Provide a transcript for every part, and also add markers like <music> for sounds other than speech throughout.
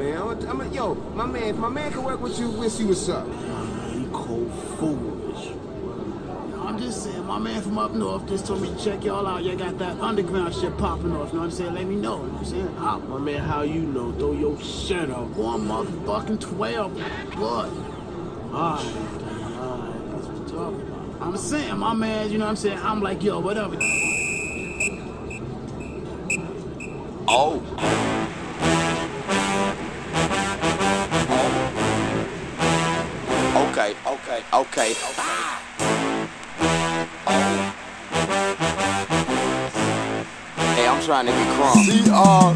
don't know, man. I'm a, yo, my man, if my man can work with you, we'll see what's up. He cold foolish. I'm just saying, my man from up north just told me to check y'all out. Y'all got that underground shit popping off. You know what I'm saying? Let me know. You know what I'm saying? Ah, My man, how you know? Throw your shit up. one motherfucking 12, blood. Alright, alright. That's what you talking about. I'm saying, my man, you know what I'm saying? I'm like, yo, whatever. Oh. Oh. Okay, okay. Oh. Hey, I'm trying to get crunk. C R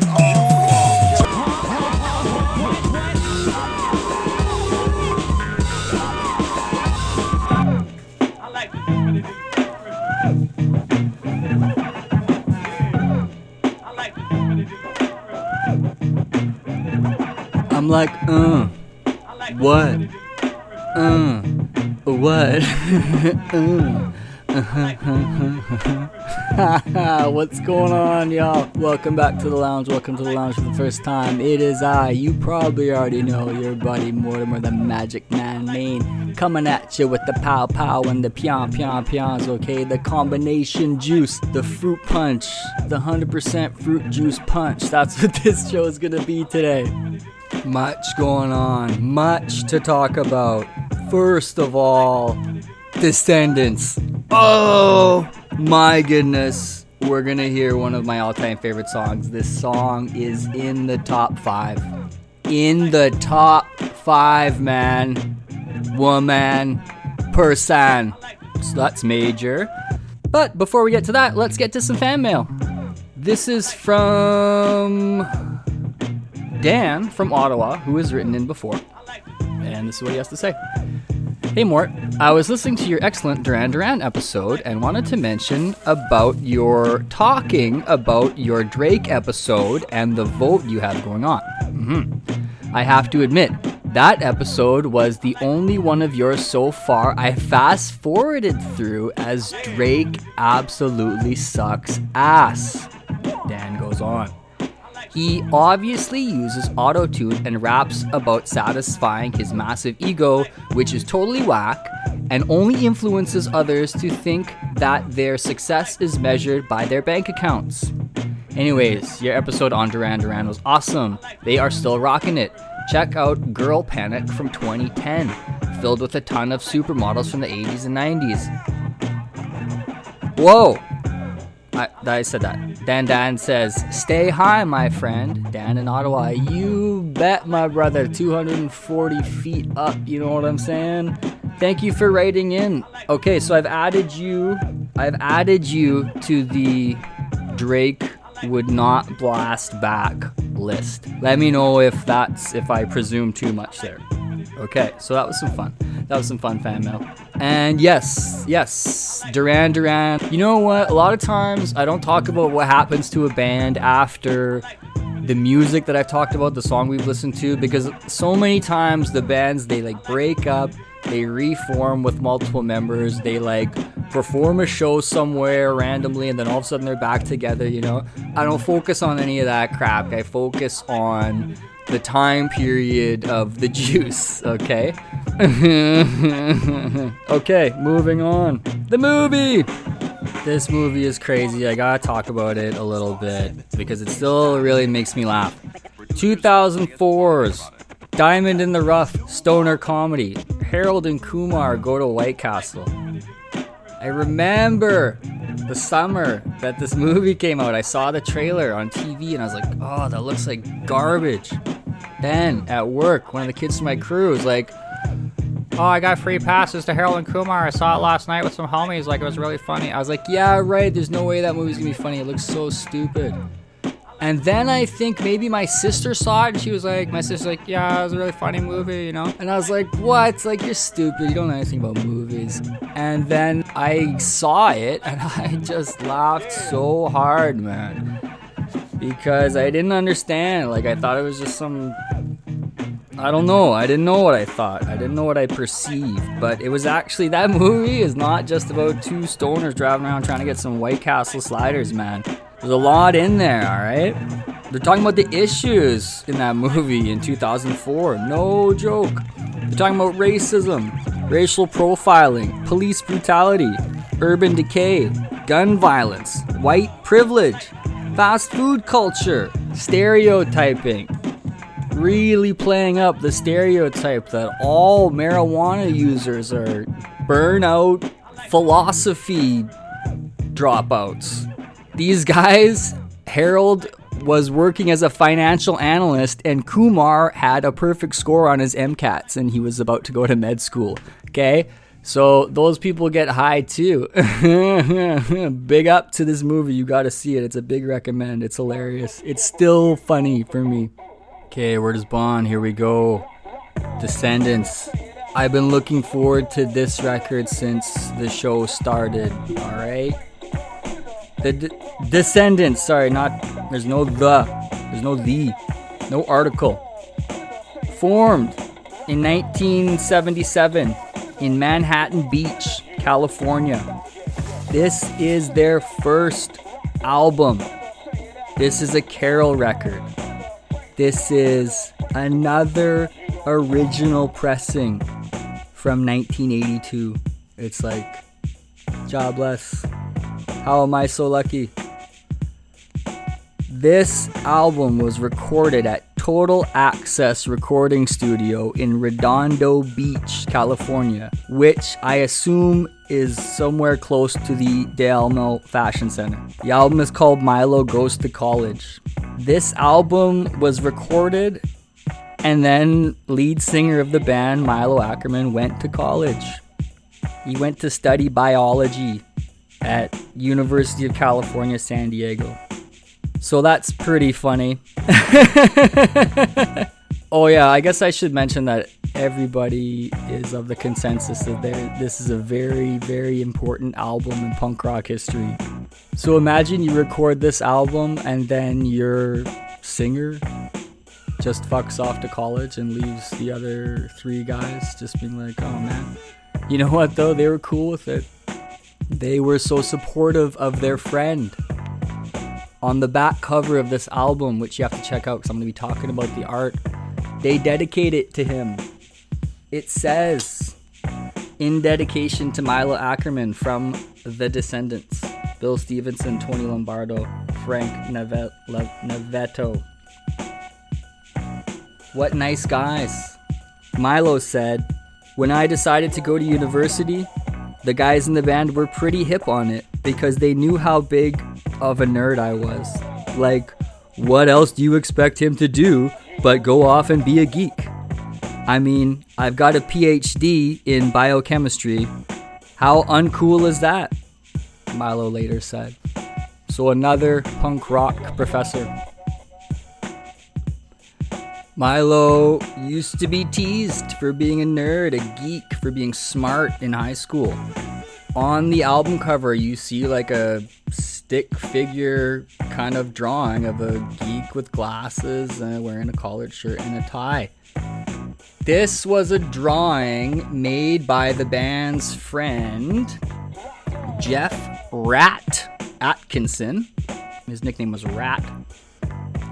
I like this I'm like, uh, what? Uh, what? <laughs> What's going on, y'all? Welcome back to the lounge. Welcome to the lounge for the first time. It is I. You probably already know your buddy Mortimer, the Magic Man Main, coming at you with the pow pow and the pion pion pions. Okay, the combination juice, the fruit punch, the 100% fruit juice punch. That's what <laughs> this show is gonna be today. Much going on, much to talk about. First of all, Descendents. Oh my goodness. We're gonna hear one of my all time favorite songs. This song is in the top five. In the top five, man. Woman. Person. So that's major. But before we get to that, let's get to some fan mail. This is from Dan from Ottawa, who has written in before. And this is what he has to say. Hey Mort, I was listening to your excellent Duran Duran episode and wanted to mention about your talking about your Drake episode and the vote you have going on. hmm I have to admit, that episode was the only one of yours so far I fast forwarded through as Drake absolutely sucks ass. Dan goes on. He obviously uses autotune and raps about satisfying his massive ego, which is totally whack, and only influences others to think that their success is measured by their bank accounts. Anyways, your episode on Duran Duran was awesome. They are still rocking it. Check out Girl Panic from 2010, filled with a ton of supermodels from the 80s and 90s. Whoa! I, I said that. Dan Dan says, Stay high, my friend. Dan in Ottawa. You bet, my brother. 240 feet up. You know what I'm saying? Thank you for writing in. Okay, so I've added you. I've added you to the Drake would not blast back list. Let me know if that's if I presume too much there. Okay, so that was some fun. That was some fun fan mail. And yes, yes, Duran Duran. You know what? A lot of times I don't talk about what happens to a band after the music that I've talked about, the song we've listened to, because so many times the bands they like break up, they reform with multiple members, they like perform a show somewhere randomly, and then all of a sudden they're back together, you know? I don't focus on any of that crap. I focus on the time period of the juice, okay? <laughs> okay, moving on. The movie! This movie is crazy. I gotta talk about it a little bit because it still really makes me laugh. 2004's Diamond in the Rough stoner comedy. Harold and Kumar go to White Castle. I remember the summer that this movie came out. I saw the trailer on TV and I was like, oh, that looks like garbage. Then at work, one of the kids from my crew was like, Oh, I got free passes to Harold and Kumar. I saw it last night with some homies. Like, it was really funny. I was like, yeah, right. There's no way that movie's gonna be funny. It looks so stupid. And then I think maybe my sister saw it and she was like, my sister's like, yeah, it was a really funny movie, you know? And I was like, what? Like, you're stupid. You don't know anything about movies. And then I saw it and <laughs> I just laughed so hard, man. Because I didn't understand. Like, I thought it was just some I don't know. I didn't know what I thought. I didn't know what I perceived. But it was actually that <laughs> movie is not just about two stoners driving around trying to get some White Castle sliders, man. There's a lot in there, all right? They're talking about the issues in that movie in 2004. No joke. They're talking about racism, racial profiling, police brutality, urban decay, gun violence, white privilege, fast food culture, stereotyping. Really playing up the stereotype that all marijuana users are burnout philosophy dropouts. These guys, Harold was working as a financial analyst, and Kumar had a perfect score on his MCATs, and he was about to go to med school. Okay, so those people get high too. <laughs> big up to this movie. You got to see it. It's a big recommend. It's hilarious. It's still funny for me. Okay, where does Bond? Here we go. Descendents. I've been looking forward to this record since the show started. All right. The D- Descendents. Sorry, not. There's no the. There's no the. No article. Formed in 1977 in Manhattan Beach, California. This is their first album. This is a Carol record. This is another original pressing from 1982. It's like, jobless. How am I so lucky? This album was recorded at Total Access Recording Studio in Redondo Beach, California, which I assume is somewhere close to the Del Amo Fashion Center. The album is called Milo Goes to College. This album was recorded and then lead singer of the band Milo Aukerman went to college. He went to study biology at University of California, San Diego. So that's pretty funny. <laughs> oh yeah, I guess I should mention that everybody is of the consensus that this is a very very important album in punk rock history. So imagine you record this album and then your singer just fucks off to college and leaves the other three guys just being like, "Oh man." You know what though? They were cool with it. They were so supportive of their friend on the back cover of this album, which you have to check out because I'm going to be talking about the art, they dedicate it to him. It says, in dedication to Milo Aukerman from The Descendents, Bill Stevenson, Tony Lombardo, Frank Neve- Le- What nice guys. Milo said, When I decided to go to university, the guys in the band were pretty hip on it because they knew how big of a nerd I was. Like, what else do you expect him to do but go off and be a geek? I mean, I've got a PhD in biochemistry. How uncool is that? Milo later said. So, another punk rock professor. Milo used to be teased for being a nerd, a geek, for being smart in high school. On the album cover, you see like a stick figure kind of drawing of a geek with glasses wearing a collared shirt and a tie. This was a drawing made by the band's friend, Jeff Rat Atkinson. His nickname was Rat.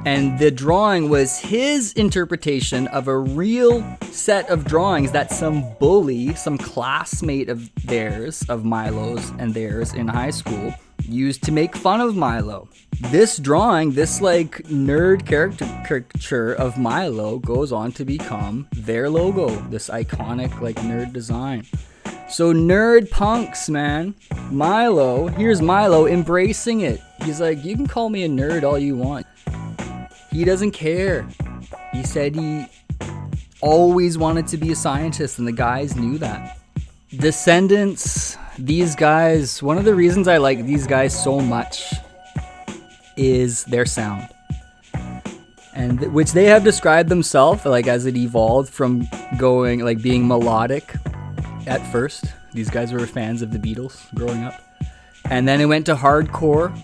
And the drawing was his interpretation of a real set of drawings that some bully, some classmate of theirs, of Milo's and theirs in high school, used to make fun of Milo. This drawing, this like nerd character caricature of Milo, goes on to become their logo, this iconic like nerd design. So, nerd punks, man. Milo, here's Milo embracing it. He's like, You can call me a nerd all you want. He doesn't care. He said he always wanted to be a scientist, and the guys knew that. Descendents, these guys, one of the reasons I like these guys so much is their sound. And th- which they have described themselves like as it evolved from going like being melodic at first. These guys were fans of the Beatles growing up. And then it went to hardcore,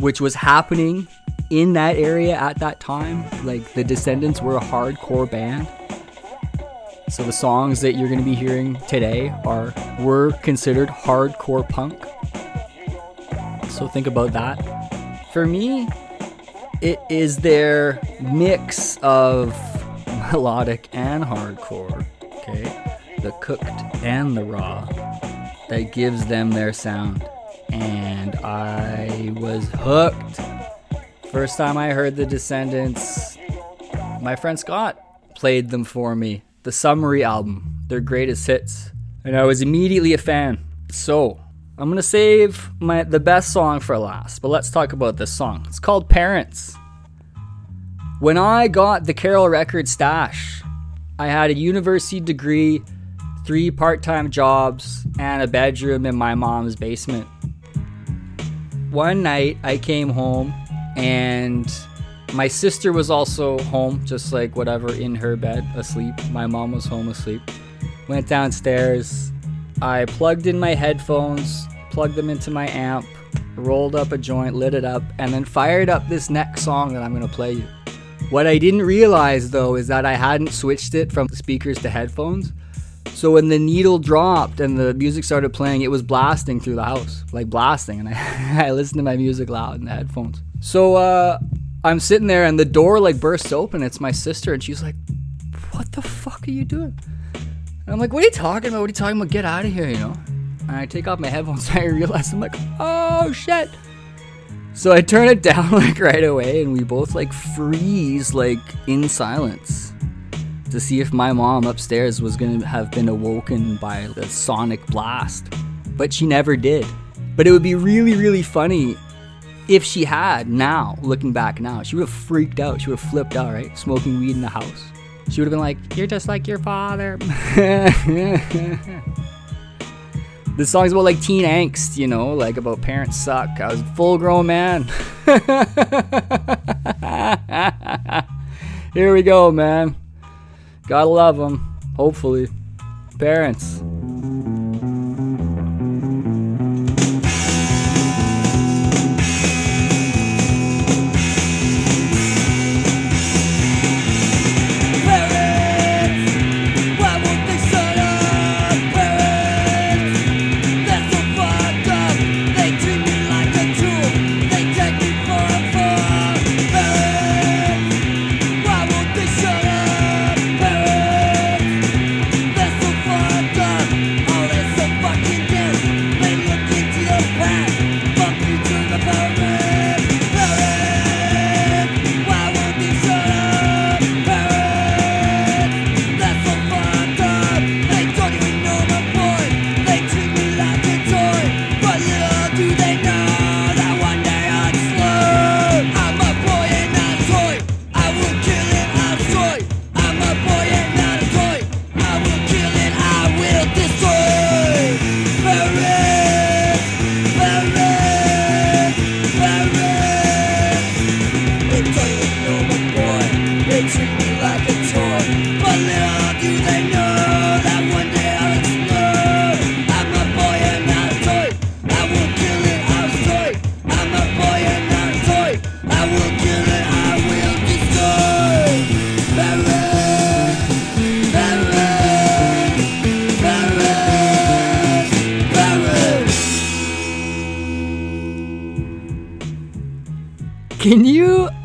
which was happening in that area at that time. Like the Descendents were a hardcore band. So the songs that you're going to be hearing today are were considered hardcore punk. So think about that. For me, It is their mix of melodic and hardcore, okay? The cooked and the raw that gives them their sound. And I was hooked. First time I heard the Descendents, my friend Scott played them for me. The Somery album, their greatest hits. And I was immediately a fan. So, I'm gonna save my the best song for last, but let's talk about this song. It's called Parents. When I got the Carol Record stash, I had a university degree, three part-time jobs, and a bedroom in my mom's basement. One night I came home and my sister was also home, just like whatever, in her bed, asleep. My mom was home asleep. Went downstairs. I plugged in my headphones, plugged them into my amp, rolled up a joint, lit it up, and then fired up this next song that I'm gonna play you. What I didn't realize though is that I hadn't switched it from speakers to headphones. So when the needle dropped and the music started playing, it was blasting through the house, like blasting, and I, <laughs> I listened to my music loud in the headphones. So uh, I'm sitting there and the door like bursts open. It's my sister, and she's like, "What the fuck are you doing?" And I'm like, "What are you talking about? What are you talking about? Get out of here!" You know. And I take off my headphones. <laughs> And I realize I'm like, "Oh shit!" So I turn it <laughs> down like right away, and we both like freeze like in silence to see if my mom upstairs was gonna have been awoken by the sonic blast. But she never did. But it would be really, really funny if she had now, looking back now. She would have freaked out. She would have flipped out, right? Smoking weed in the house. She would have been like, You're just like your father. <laughs> this song's about like teen angst, you know, like about parents suck. I was a full grown man. <laughs> Here we go, man. Gotta love them. Hopefully. Parents.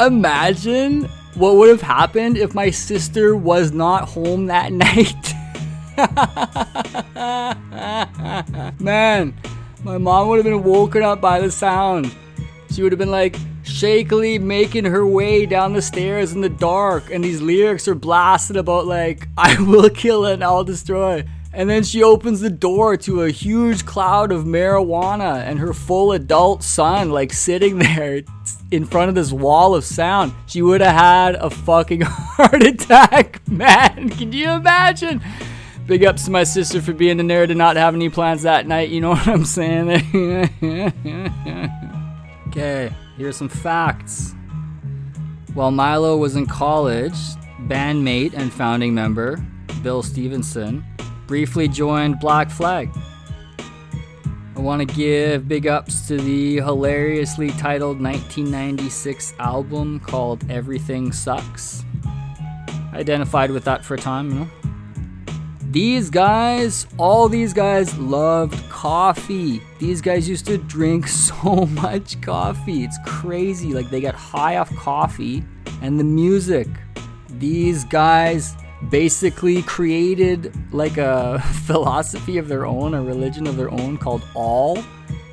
Imagine what would have happened if my sister was not home that <laughs> night? Man, my mom would have been woken up by the sound. She would have been like shakily making her way down the stairs in the dark, and these lyrics are blasted about like, <laughs> I will kill and I'll destroy. And then she opens the door to a huge cloud of marijuana and her full adult son, like sitting <laughs> there in front of this wall of sound. She would have had a fucking <laughs> heart attack, man. Can you imagine? Big ups to my sister for being the nerd and not having any plans that night. You know <laughs> what I'm saying? okay, here's some facts. While Milo was in college, bandmate and founding member Bill Stevenson briefly joined Black Flag. I want to give big ups to the hilariously titled 1996 album called Everything Sucks. I identified with that for a time, you know. These guys, all these guys loved coffee. These guys used to drink <laughs> so much coffee. It's crazy. Like they got high off coffee and the music. These guys basically created like a <laughs> philosophy of their own, a religion of their own called All.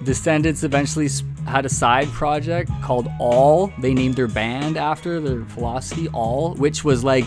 Descendents eventually had a side project called All. They named their band after their philosophy, All, which was like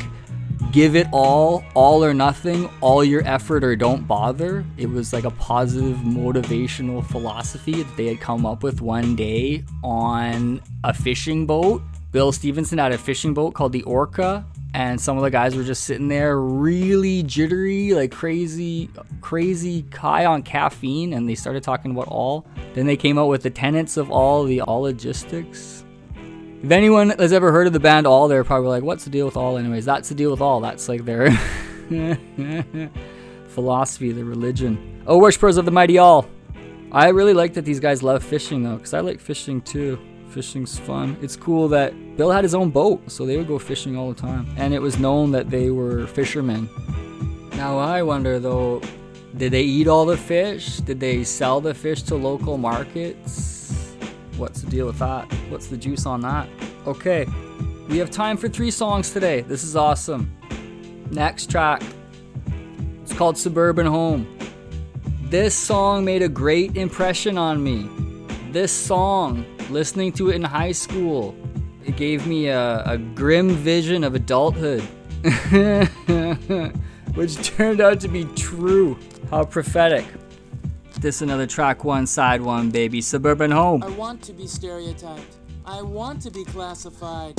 give it all, all or nothing, all your effort or don't bother. It was like a positive motivational philosophy that they had come up with one day on a fishing boat. Bill Stevenson had a fishing boat called the Orca, and some of the guys were just sitting there really jittery, like crazy, crazy high on caffeine, and they started talking about all. Then they came out with the tenets of all, the all logistics. If anyone has ever heard of the band All, they're probably like, "What's the deal with All?" Anyways, that's the deal with All. That's like their <laughs> philosophy, their religion. Oh, worshippers of the mighty All. I really like that these guys love fishing though, because I like fishing too. Fishing's fun. It's cool that Bill had his own boat, so they would go fishing all the time, and it was known that they were fishermen. Now I wonder though, did they eat all the fish? Did they sell the fish to local markets? What's the deal with that? What's the juice on that? Okay, we have time for three songs today. This is awesome. Next track. It's called Suburban Home. This song made a great impression on me. This song, listening to it in high school, it gave me a, a grim vision of adulthood. <laughs> Which turned out to be true. How prophetic. This another track one, side one, baby. Suburban Home. I want to be stereotyped. I want to be classified.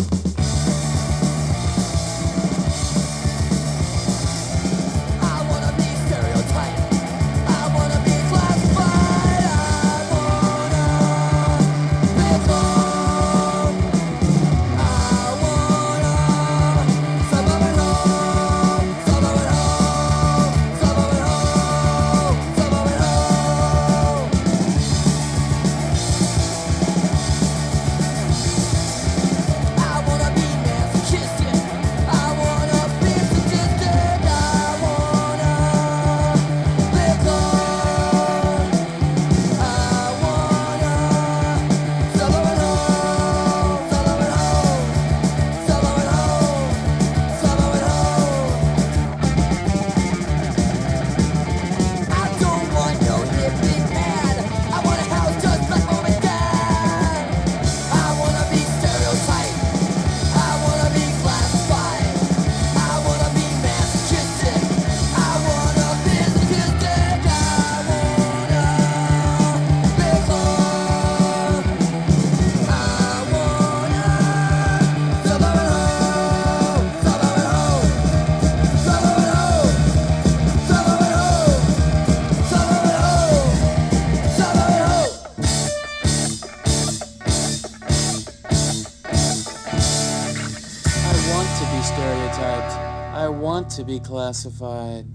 Classified.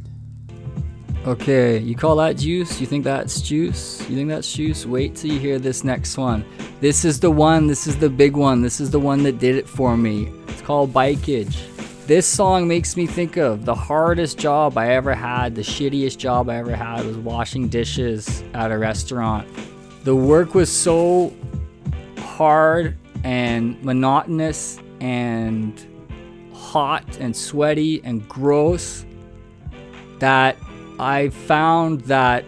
Okay, you call that juice? You think that's juice? You think that's juice? Wait till you hear this next one. This is the one, this is the big one, this is the one that did it for me. It's called Bikeage. This song makes me think of the hardest job I ever had, the shittiest job I ever had was washing dishes at a restaurant. The work was so hard and monotonous and hot and sweaty and gross that I found that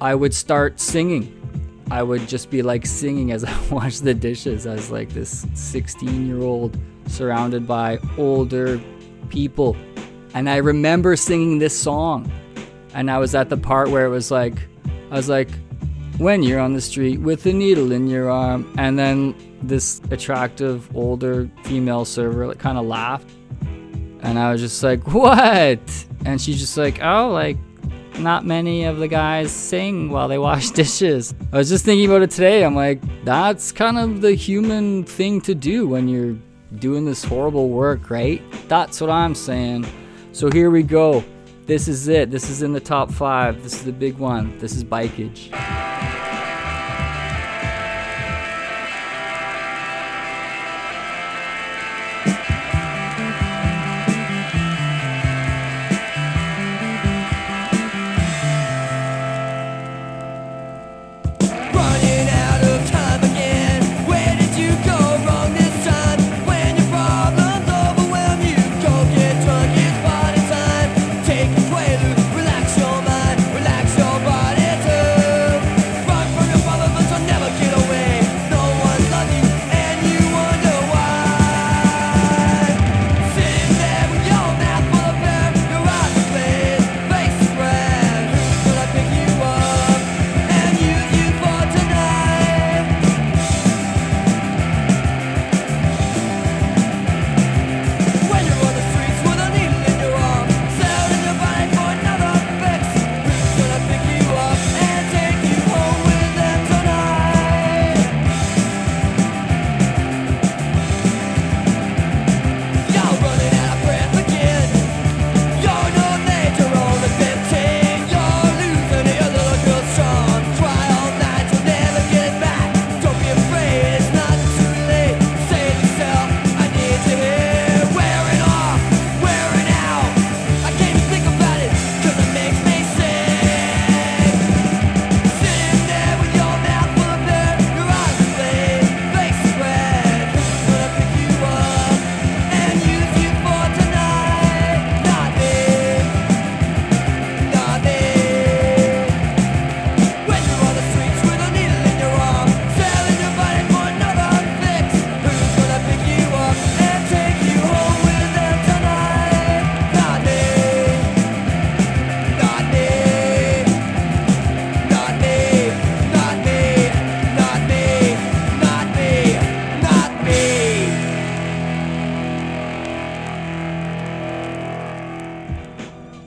I would start singing. I would just be like singing as <laughs> I washed the dishes as like this 16 year old surrounded by older people. And I remember singing this song. And I was at the part where it was like, I was like, when you're on the street with a needle in your arm. And then this attractive older female server like, kind of laughed. And I was just like, what? And she's just like, oh, like, not many of the guys sing while they wash <laughs> dishes. I was just thinking about it today. I'm like, that's kind of the human thing to do when you're doing this horrible work, right? That's what I'm saying. So here we go. This is it. This is in the top five. This is the big one. This is Bikeage.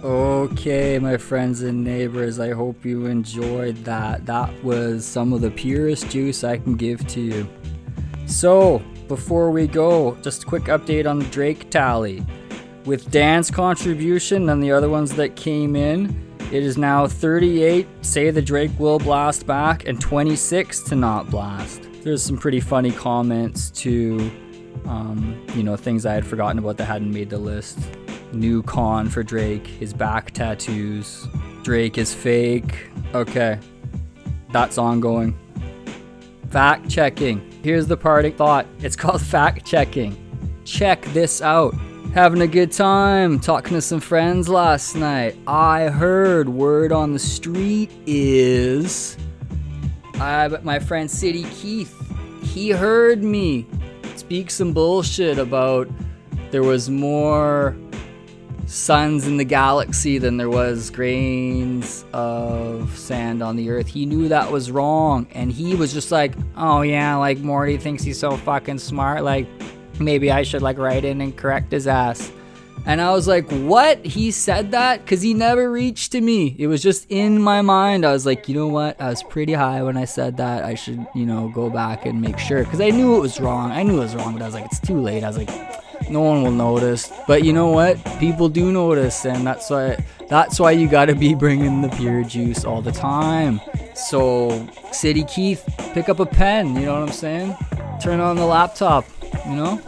Okay, my friends and neighbors, I hope you enjoyed that. That was some of the purest juice I can give to you. So, before we go, just a quick update on the Drake tally. With Dan's contribution and the other ones that came in, it is now 38 say the Drake will blast back and 26 to not blast. There's some pretty funny comments to, um, you know, things I had forgotten about that hadn't made the list. New con for Drake, his back tattoos. Drake is fake. Okay, that's ongoing. Fact checking. Here's the parting thought it's called <laughs> fact checking. Check this out. Having a good time talking to some friends last night. I heard word on the street is. I bet my friend City Keith, he heard me speak some bullshit about there was more suns in the galaxy than there was grains of sand on the earth. He knew that was wrong and he was just like, "Oh yeah, like Morty thinks he's so fucking smart, like maybe I should like write in and correct his ass." And I was like, "What? He said that cuz he never reached to me. It was just in my mind. I was like, "You know what? I was pretty high when I said that. I should, you know, go back and make sure cuz I knew it was wrong. I knew it was wrong, but I was like, it's too late. I was like, no one will notice. But you know what? People do notice, and that's why that's why you gotta be bringing the pure juice all the time. So, City Keith, pick up a pen. You know what I'm saying? Turn on the laptop. You know,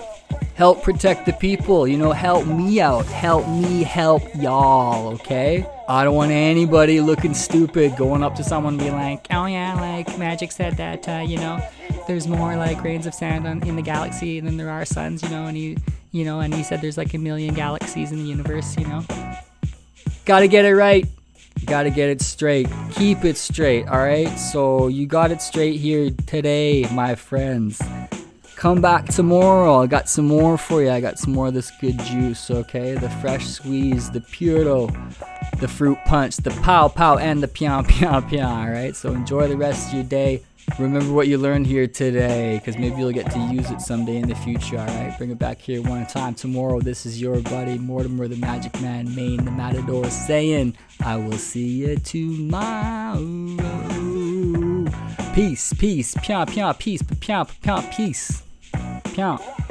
help protect the people. You know, help me out. Help me help y'all. Okay. I don't want anybody looking stupid going up to someone be like, "Oh yeah, like Magic said that, uh, you know, there's more like grains of sand on, in the galaxy than there are suns, you know, and he, you know, and he said there's like a million galaxies in the universe, you know. Gotta get it right. Gotta get it straight. Keep it straight, alright? So you got it straight here today, my friends. Come back tomorrow. I got some more for you. I got some more of this good juice, okay? The fresh squeeze, the puro, the fruit punch, the pow pow, and the pian <laughs> pian pian, alright? So enjoy the rest of your day. Remember what you learned here today, because maybe you'll get to use it someday in the future, alright? Bring it back here one time tomorrow. This is your buddy Mortimer, the Magic Man, Maine, the Matador, saying, I will see you tomorrow. Peace, peace, pian pian, peace, pian pian, peace. Pian.